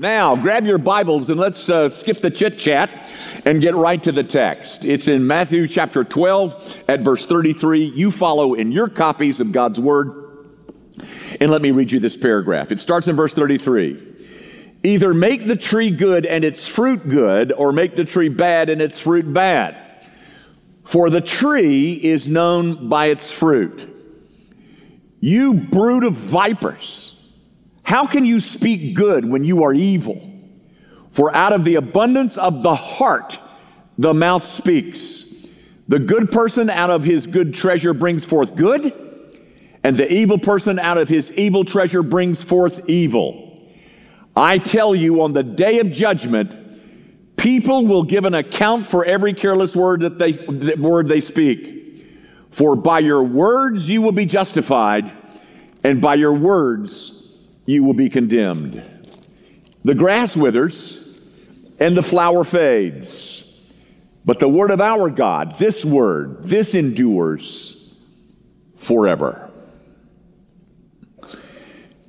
Now, grab your Bibles and let's uh, skip the chit chat and get right to the text. It's in Matthew chapter 12 at verse 33. You follow in your copies of God's Word. And let me read you this paragraph. It starts in verse 33. Either make the tree good and its fruit good, or make the tree bad and its fruit bad. For the tree is known by its fruit. You brood of vipers. How can you speak good when you are evil? For out of the abundance of the heart, the mouth speaks. The good person out of his good treasure brings forth good, and the evil person out of his evil treasure brings forth evil. I tell you, on the day of judgment, people will give an account for every careless word that they, that word they speak. For by your words you will be justified, and by your words you will be condemned. The grass withers and the flower fades. But the word of our God, this word, this endures forever.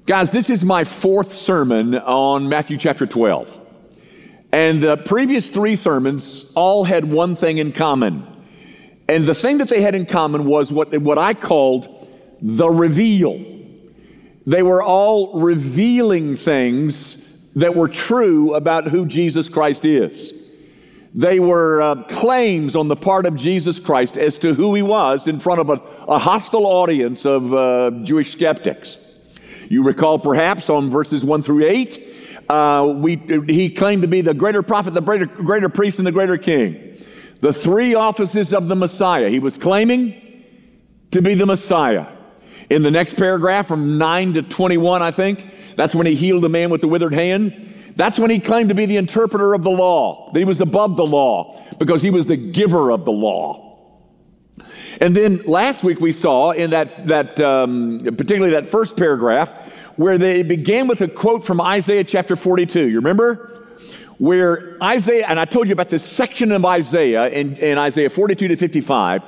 Guys, this is my fourth sermon on Matthew chapter 12. And the previous three sermons all had one thing in common. And the thing that they had in common was what, what I called the reveal. They were all revealing things that were true about who Jesus Christ is. They were uh, claims on the part of Jesus Christ as to who he was in front of a, a hostile audience of uh, Jewish skeptics. You recall perhaps on verses 1 through 8, uh, we, he claimed to be the greater prophet, the greater, greater priest, and the greater king. The three offices of the Messiah. He was claiming to be the Messiah. In the next paragraph, from 9 to 21, I think, that's when he healed the man with the withered hand. That's when he claimed to be the interpreter of the law, that he was above the law because he was the giver of the law. And then last week we saw in that, that um, particularly that first paragraph, where they began with a quote from Isaiah chapter 42. You remember? Where Isaiah, and I told you about this section of Isaiah in, in Isaiah 42 to 55,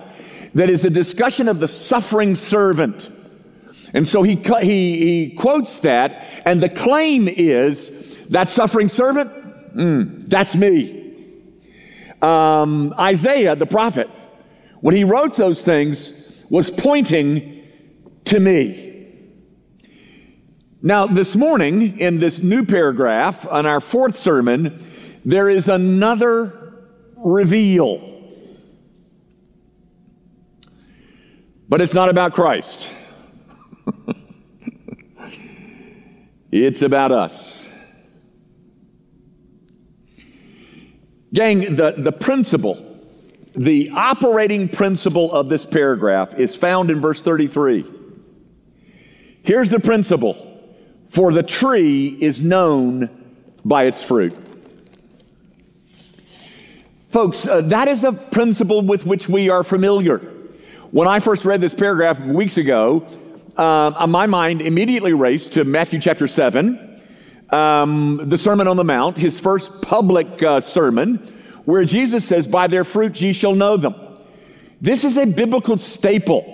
that is a discussion of the suffering servant. And so he, he, he quotes that, and the claim is that suffering servant, mm, that's me. Um, Isaiah, the prophet, when he wrote those things, was pointing to me. Now, this morning, in this new paragraph, on our fourth sermon, there is another reveal. But it's not about Christ. It's about us. Gang, the, the principle, the operating principle of this paragraph is found in verse 33. Here's the principle for the tree is known by its fruit. Folks, uh, that is a principle with which we are familiar. When I first read this paragraph weeks ago, uh, on my mind immediately raced to Matthew chapter 7, um, the Sermon on the Mount, his first public uh, sermon, where Jesus says, By their fruit ye shall know them. This is a biblical staple.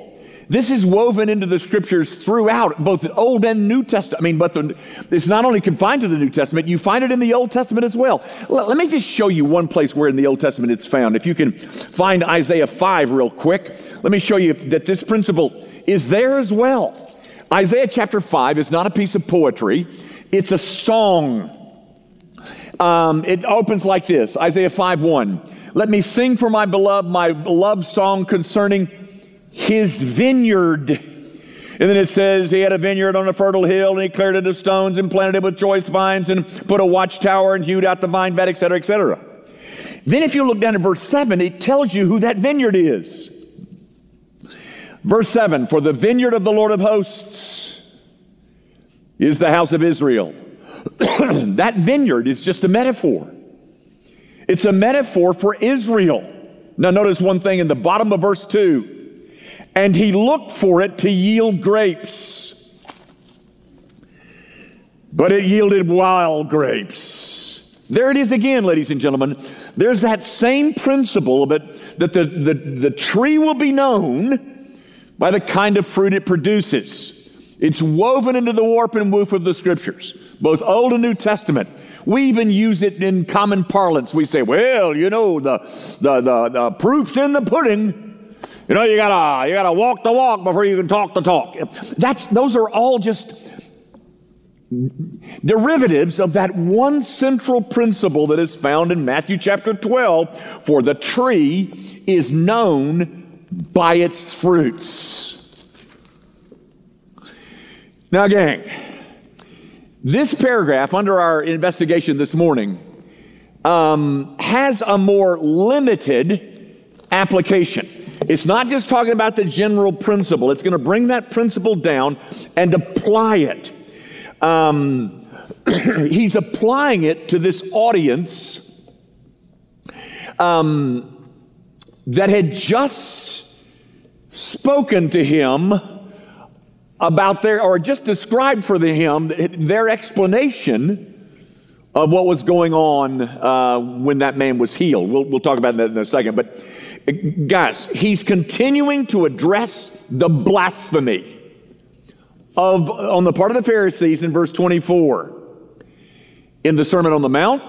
This is woven into the scriptures throughout both the Old and New Testament. I mean, but the, it's not only confined to the New Testament, you find it in the Old Testament as well. Let me just show you one place where in the Old Testament it's found. If you can find Isaiah 5 real quick, let me show you that this principle is there as well. Isaiah chapter 5 is not a piece of poetry, it's a song. Um, it opens like this Isaiah 5 1. Let me sing for my beloved, my beloved song concerning his vineyard. And then it says he had a vineyard on a fertile hill and he cleared it of stones and planted it with choice vines and put a watchtower and hewed out the vine bed, etc., etc. Then if you look down at verse 7, it tells you who that vineyard is. Verse 7 For the vineyard of the Lord of hosts is the house of Israel. that vineyard is just a metaphor. It's a metaphor for Israel. Now, notice one thing in the bottom of verse 2 and he looked for it to yield grapes. But it yielded wild grapes. There it is again, ladies and gentlemen. There's that same principle that, that the, the, the tree will be known by the kind of fruit it produces. It's woven into the warp and woof of the scriptures, both Old and New Testament. We even use it in common parlance. We say, well, you know, the, the, the, the proof's in the pudding. You know, you gotta, you gotta walk the walk before you can talk the talk. That's, those are all just derivatives of that one central principle that is found in Matthew chapter 12 for the tree is known by its fruits. Now, gang, this paragraph under our investigation this morning um, has a more limited application. It's not just talking about the general principle, it's going to bring that principle down and apply it. Um, he's applying it to this audience um, that had just spoken to him about their, or just described for him their explanation of what was going on uh, when that man was healed. We'll, we'll talk about that in a second. But guys, he's continuing to address the blasphemy of on the part of the Pharisees in verse 24. In the Sermon on the Mount,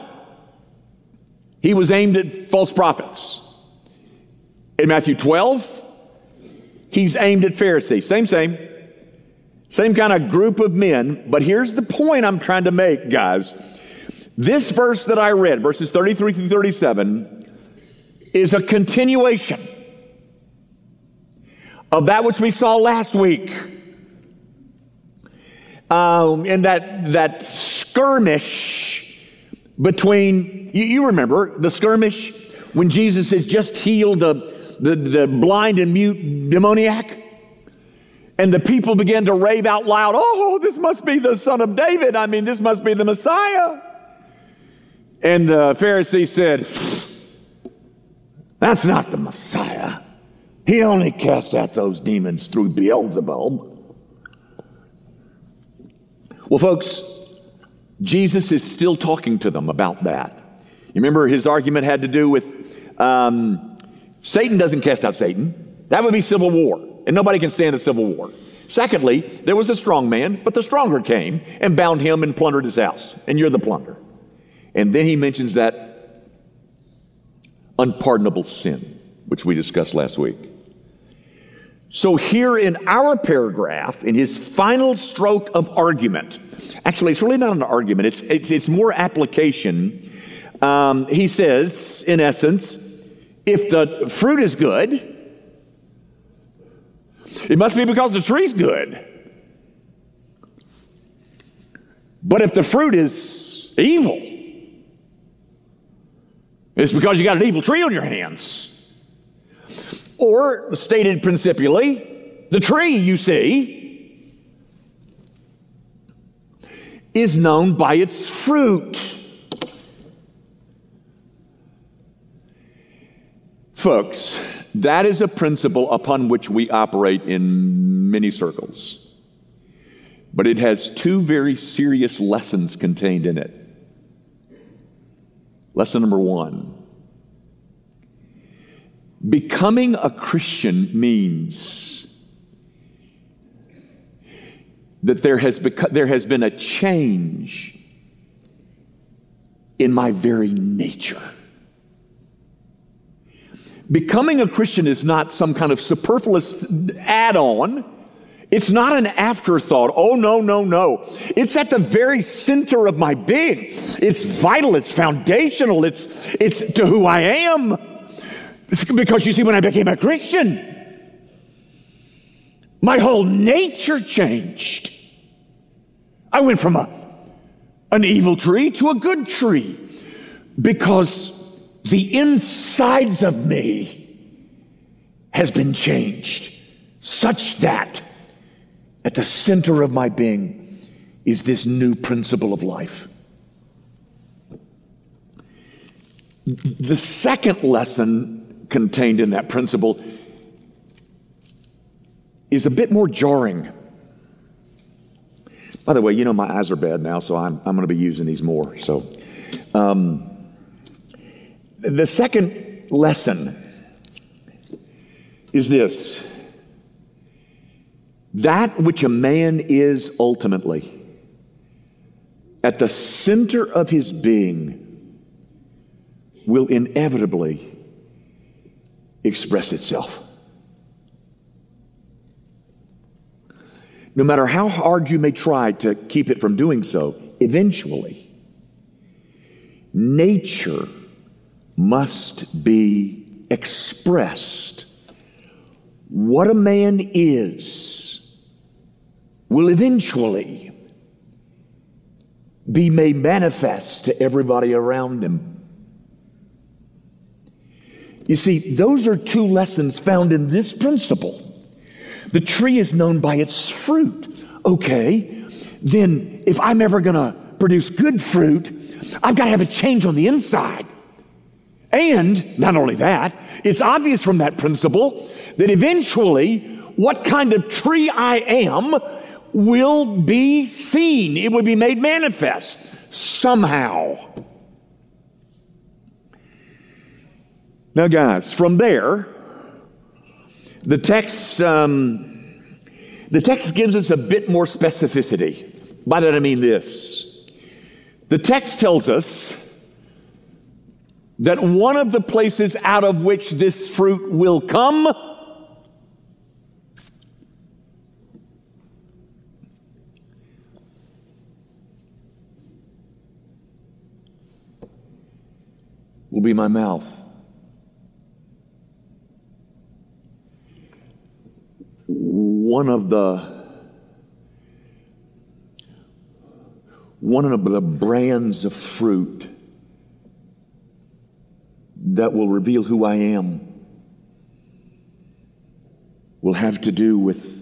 he was aimed at false prophets. In Matthew 12, he's aimed at Pharisees. Same, same. Same kind of group of men, but here's the point I'm trying to make, guys. This verse that I read, verses 33 through 37, is a continuation of that which we saw last week. Um, in that, that skirmish between, you, you remember the skirmish when Jesus has just healed the, the, the blind and mute demoniac? And the people began to rave out loud, Oh, this must be the son of David. I mean, this must be the Messiah. And the Pharisee said, That's not the Messiah. He only casts out those demons through Beelzebub. Well, folks, Jesus is still talking to them about that. You remember his argument had to do with um, Satan doesn't cast out Satan. That would be civil war and nobody can stand a civil war. Secondly, there was a strong man, but the stronger came and bound him and plundered his house, and you're the plunder. And then he mentions that unpardonable sin, which we discussed last week. So, here in our paragraph, in his final stroke of argument, actually, it's really not an argument, it's, it's, it's more application. Um, he says, in essence, if the fruit is good, it must be because the tree's good. But if the fruit is evil, it's because you got an evil tree on your hands. Or, stated principally, the tree you see is known by its fruit. Folks, that is a principle upon which we operate in many circles. But it has two very serious lessons contained in it. Lesson number one becoming a Christian means that there has, beca- there has been a change in my very nature. Becoming a Christian is not some kind of superfluous add on. It's not an afterthought. Oh, no, no, no. It's at the very center of my being. It's vital. It's foundational. It's, it's to who I am. It's because you see, when I became a Christian, my whole nature changed. I went from a, an evil tree to a good tree because the insides of me has been changed such that at the center of my being is this new principle of life. The second lesson contained in that principle is a bit more jarring. By the way, you know my eyes are bad now, so I'm, I'm going to be using these more. So, um, the second lesson is this that which a man is ultimately at the center of his being will inevitably express itself. No matter how hard you may try to keep it from doing so, eventually, nature must be expressed. What a man is will eventually be made manifest to everybody around him. You see, those are two lessons found in this principle. The tree is known by its fruit. Okay, then if I'm ever going to produce good fruit, I've got to have a change on the inside. And not only that, it's obvious from that principle that eventually what kind of tree I am will be seen. It will be made manifest somehow. Now, guys, from there, the text, um, the text gives us a bit more specificity. By that I mean this. The text tells us that one of the places out of which this fruit will come will be my mouth. One of the one of the brands of fruit that will reveal who I am will have to do with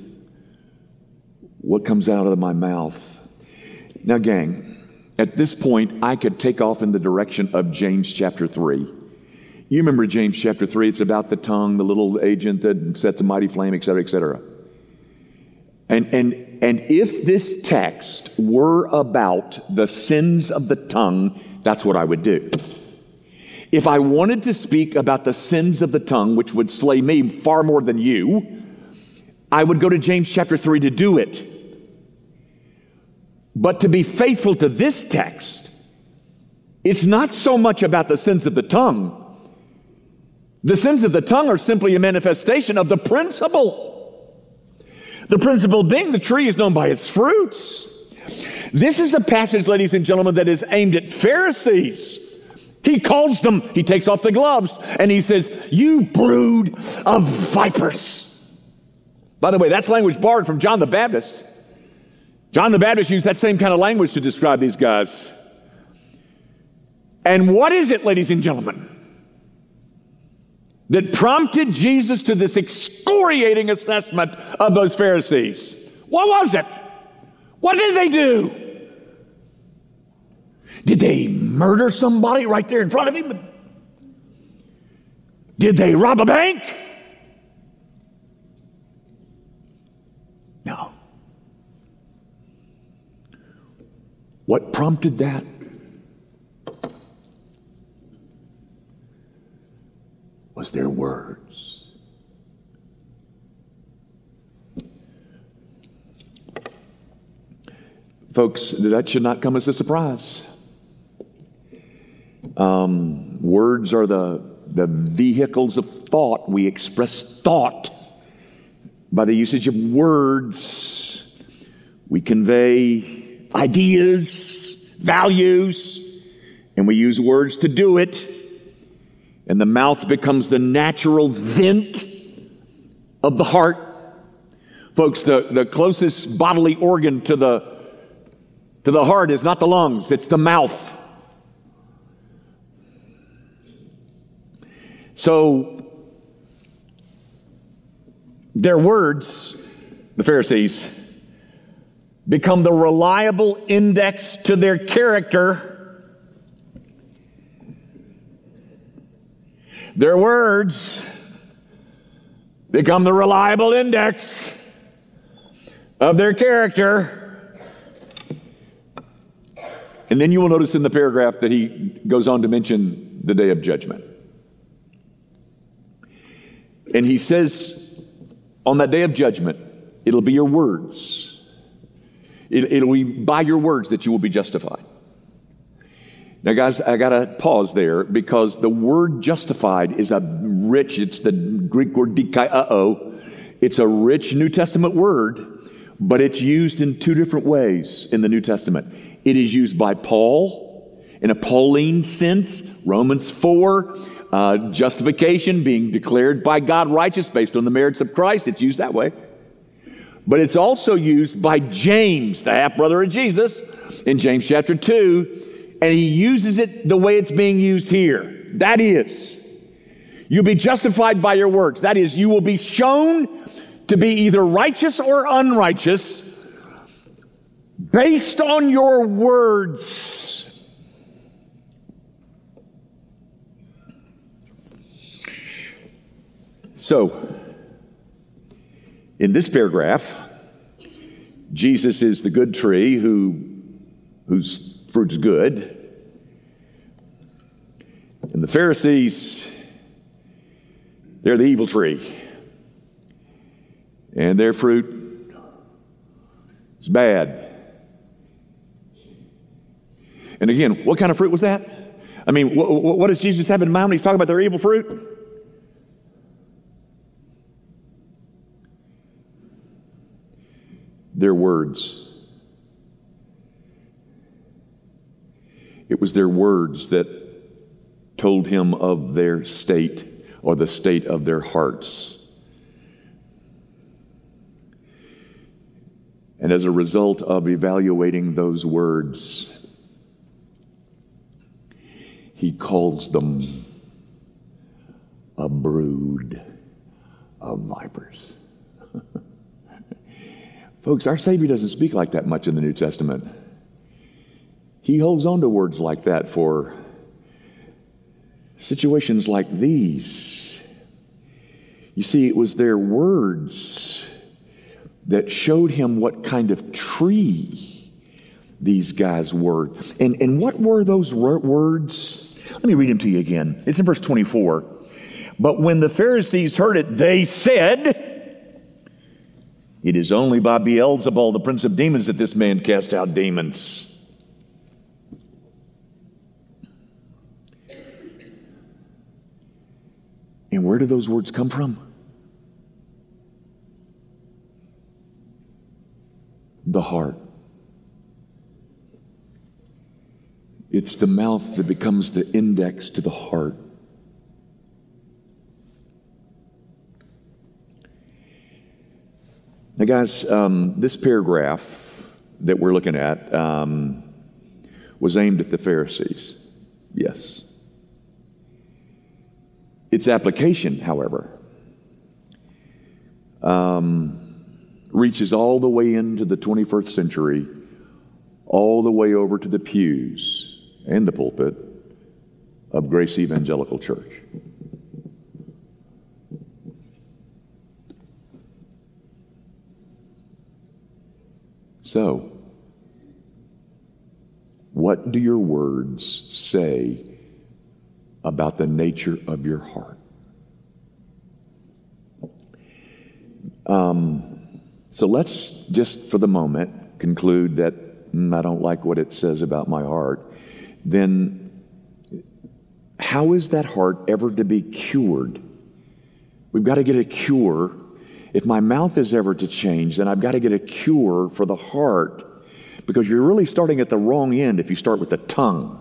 what comes out of my mouth. Now, gang, at this point, I could take off in the direction of James chapter 3. You remember James chapter 3, it's about the tongue, the little agent that sets a mighty flame, et cetera, et cetera. And, and, and if this text were about the sins of the tongue, that's what I would do. If I wanted to speak about the sins of the tongue, which would slay me far more than you, I would go to James chapter 3 to do it. But to be faithful to this text, it's not so much about the sins of the tongue. The sins of the tongue are simply a manifestation of the principle. The principle being the tree is known by its fruits. This is a passage, ladies and gentlemen, that is aimed at Pharisees. He calls them, he takes off the gloves, and he says, You brood of vipers. By the way, that's language borrowed from John the Baptist. John the Baptist used that same kind of language to describe these guys. And what is it, ladies and gentlemen, that prompted Jesus to this excoriating assessment of those Pharisees? What was it? What did they do? Did they murder somebody right there in front of him? Did they rob a bank? No. What prompted that? Was their words. Folks, that should not come as a surprise. Um, words are the, the vehicles of thought. We express thought by the usage of words. We convey ideas, values, and we use words to do it. And the mouth becomes the natural vent of the heart. Folks, the, the closest bodily organ to the, to the heart is not the lungs, it's the mouth. So, their words, the Pharisees, become the reliable index to their character. Their words become the reliable index of their character. And then you will notice in the paragraph that he goes on to mention the day of judgment. And he says, on that day of judgment, it'll be your words It, it'll be by your words that you will be justified. Now, guys, I got to pause there because the word justified is a rich, it's the Greek word dikaiō. It's a rich New Testament word, but it's used in two different ways in the New Testament. It is used by Paul in a Pauline sense, Romans 4, uh, justification being declared by God righteous based on the merits of Christ. It's used that way. But it's also used by James, the half brother of Jesus, in James chapter 2 and he uses it the way it's being used here. That is, you'll be justified by your works. That is, you will be shown to be either righteous or unrighteous based on your words. So, in this paragraph, Jesus is the good tree who, whose fruit is good. And the Pharisees, they're the evil tree. And their fruit is bad. And again, what kind of fruit was that? I mean, what, what does Jesus have in mind when he's talking about their evil fruit? Words. It was their words that told him of their state or the state of their hearts. And as a result of evaluating those words, he calls them a brood of vipers. Folks, our Savior doesn't speak like that much in the New Testament. He holds on to words like that for situations like these. You see, it was their words that showed him what kind of tree these guys were. And, and what were those words? Let me read them to you again. It's in verse 24. But when the Pharisees heard it, they said, It is only by Beelzebul, the prince of demons, that this man casts out demons. And where do those words come from? The heart. It's the mouth that becomes the index to the heart. Now, guys, um, this paragraph that we're looking at um, was aimed at the Pharisees. Yes. Its application, however, um, reaches all the way into the 21st century, all the way over to the pews and the pulpit of Grace Evangelical Church. So, what do your words say about the nature of your heart. Um, so let's just for the moment conclude that mm, I don't like what it says about my heart. Then, how is that heart ever to be cured? We've got to get a cure. If my mouth is ever to change, then I've got to get a cure for the heart because you're really starting at the wrong end if you start with the tongue.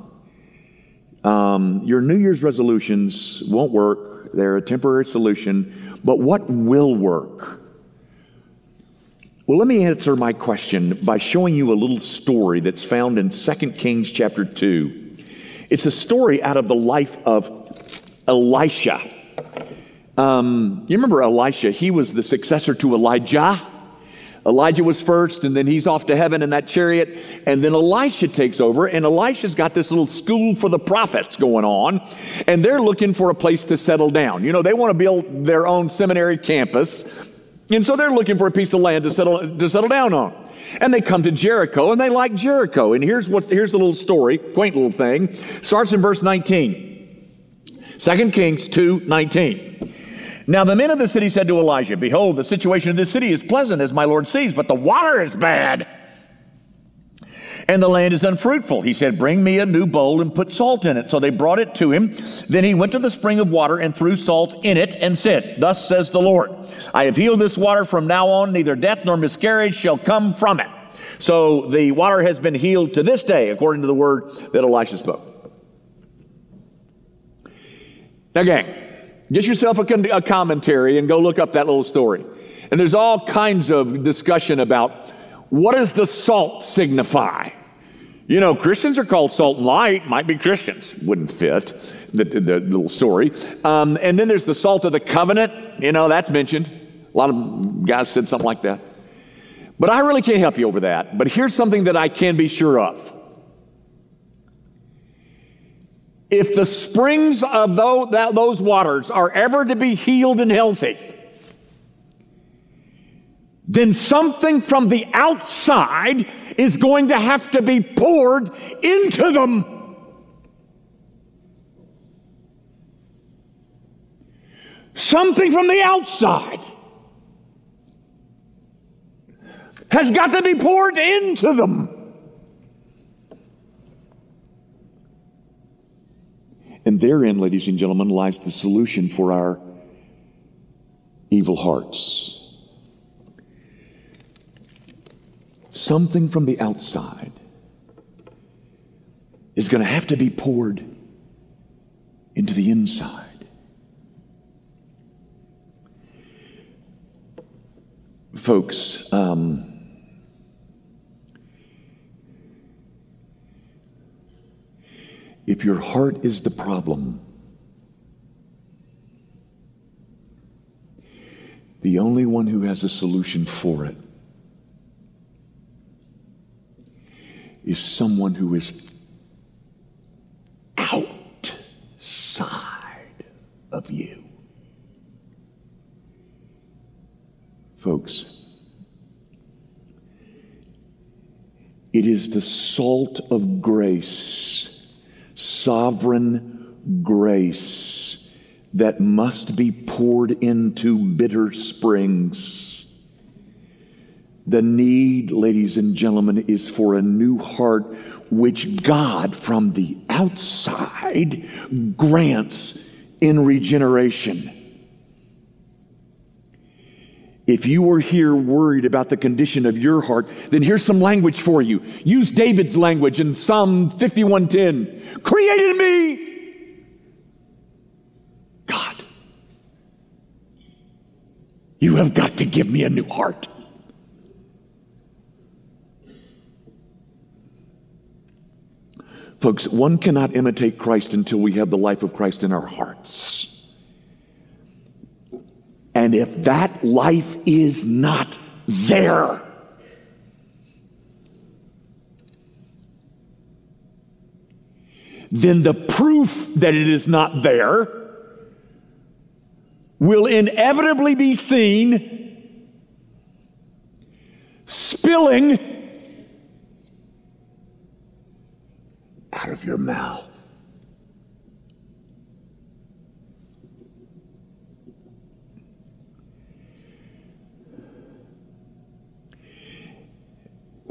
Um, your New Year's resolutions won't work, they're a temporary solution, but what will work? Well, let me answer my question by showing you a little story that's found in 2 Kings chapter 2. It's a story out of the life of Elisha. Um, you remember Elisha? He was the successor to Elijah. Elijah was first, and then he's off to heaven in that chariot. And then Elisha takes over, and Elisha's got this little school for the prophets going on, and they're looking for a place to settle down. You know, they want to build their own seminary campus, and so they're looking for a piece of land to settle, to settle down on. And they come to Jericho, and they like Jericho. And here's what here's the little story, quaint little thing. Starts in verse 19. 2 Kings 2 19. Now the men of the city said to Elijah, Behold, the situation of this city is pleasant as my Lord sees, but the water is bad. and the land is unfruitful. He said, Bring me a new bowl and put salt in it. So they brought it to him. Then he went to the spring of water and threw salt in it and said, Thus says the Lord, I have healed this water from now on, neither death nor miscarriage shall come from it. So the water has been healed to this day, according to the word that Elisha spoke. Now, gang, get yourself a, a commentary and go look up that little story. And there's all kinds of discussion about what does the salt signify? You know, Christians are called salt and light, might be Christians, wouldn't fit the, the, the little story. Um, and then there's the salt of the covenant, you know, that's mentioned. A lot of guys said something like that. But I really can't help you over that. But here's something that I can be sure of. If the springs of those waters are ever to be healed and healthy, then something from the outside is going to have to be poured into them. Something from the outside has got to be poured into them. And therein, ladies and gentlemen, lies the solution for our evil hearts. something from the outside is going to have to be poured into the inside. Folks, um, if your heart is the problem, the only one who has a solution for it is someone who is outside of you. Folks, it is the salt of grace, sovereign grace, that must be poured into bitter springs the need, ladies and gentlemen, is for a new heart, which God from the outside grants in regeneration. If you were here worried about the condition of your heart, then here's some language for you. Use David's language in Psalm 51:10. Created me God. You have got to give me a new heart. Folks, one cannot imitate Christ until we have the life of Christ in our hearts. And if that life is not there, then the proof that it is not there will inevitably be seen spilling out of your mouth.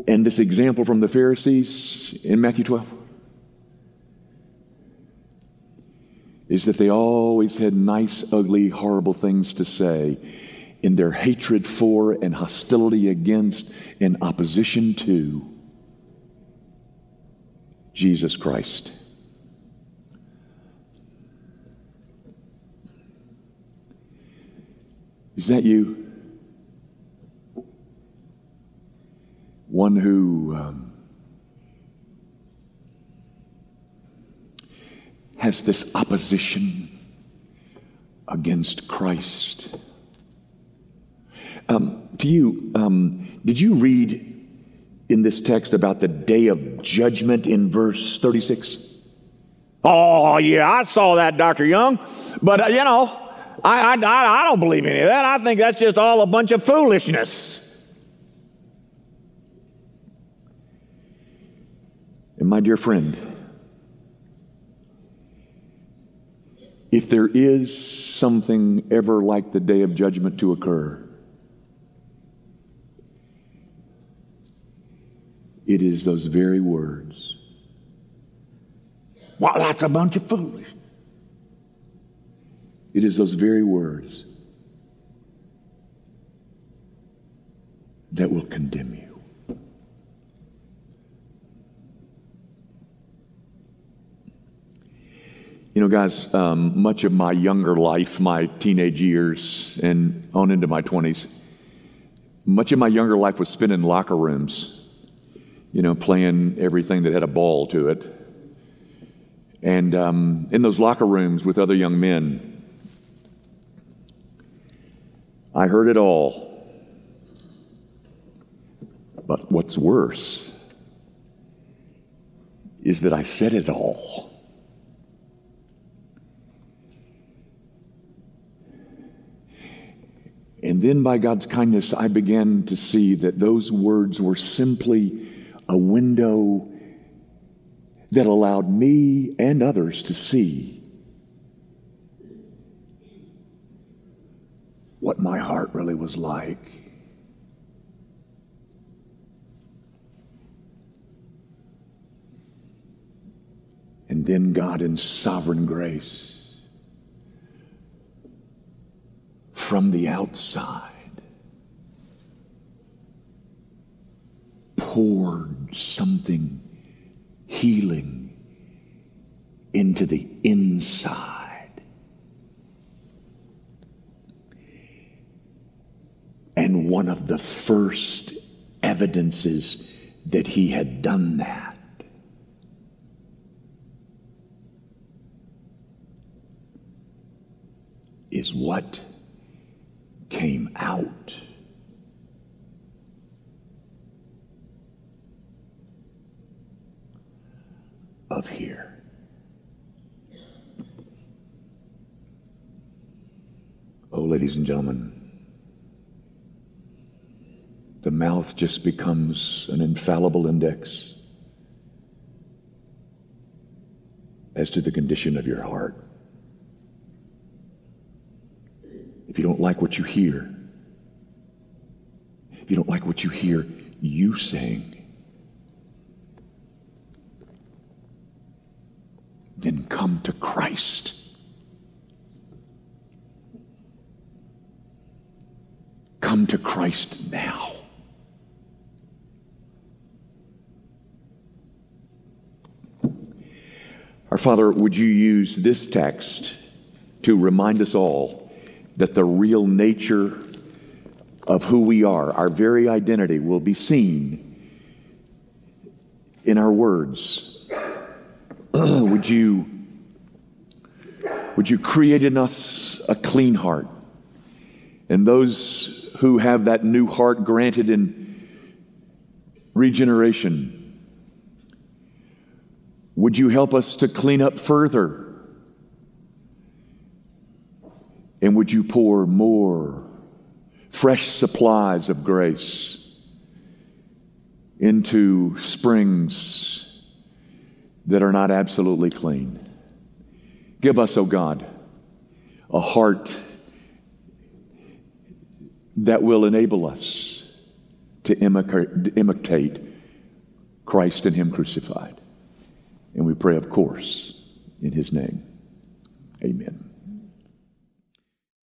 And this example from the Pharisees in Matthew 12 is that they always had nice, ugly, horrible things to say in their hatred for and hostility against and opposition to Jesus Christ. Is that you? One who um, has this opposition against Christ. Um, to you, um, did you read in this text about the day of judgment in verse 36? Oh, yeah, I saw that, Dr. Young. But, uh, you know, I, I, I don't believe any of that. I think that's just all a bunch of foolishness. And, my dear friend, if there is something ever like the day of judgment to occur, It is those very words. Well, that's a bunch of foolish. It is those very words that will condemn you. You know, guys, um, much of my younger life, my teenage years, and on into my 20s, much of my younger life was spent in locker rooms, you know, playing everything that had a ball to it. And um, in those locker rooms with other young men, I heard it all. But what's worse is that I said it all. And then, by God's kindness, I began to see that those words were simply a window that allowed me and others to see what my heart really was like. And then God, in sovereign grace, from the outside poured something healing into the inside. And one of the first evidences that he had done that is what came out. Of here. Oh, ladies and gentlemen, the mouth just becomes an infallible index as to the condition of your heart. If you don't like what you hear, if you don't like what you hear you saying, then come to Christ. Come to Christ now. Our Father, would you use this text to remind us all that the real nature of who we are, our very identity, will be seen in our words. would you would you create in us a clean heart? And those who have that new heart granted in regeneration, would you help us to clean up further? And would you pour more fresh supplies of grace into springs that are not absolutely clean? Give us, O oh God, a heart that will enable us to imitate Christ and Him crucified. And we pray, of course, in His name. Amen.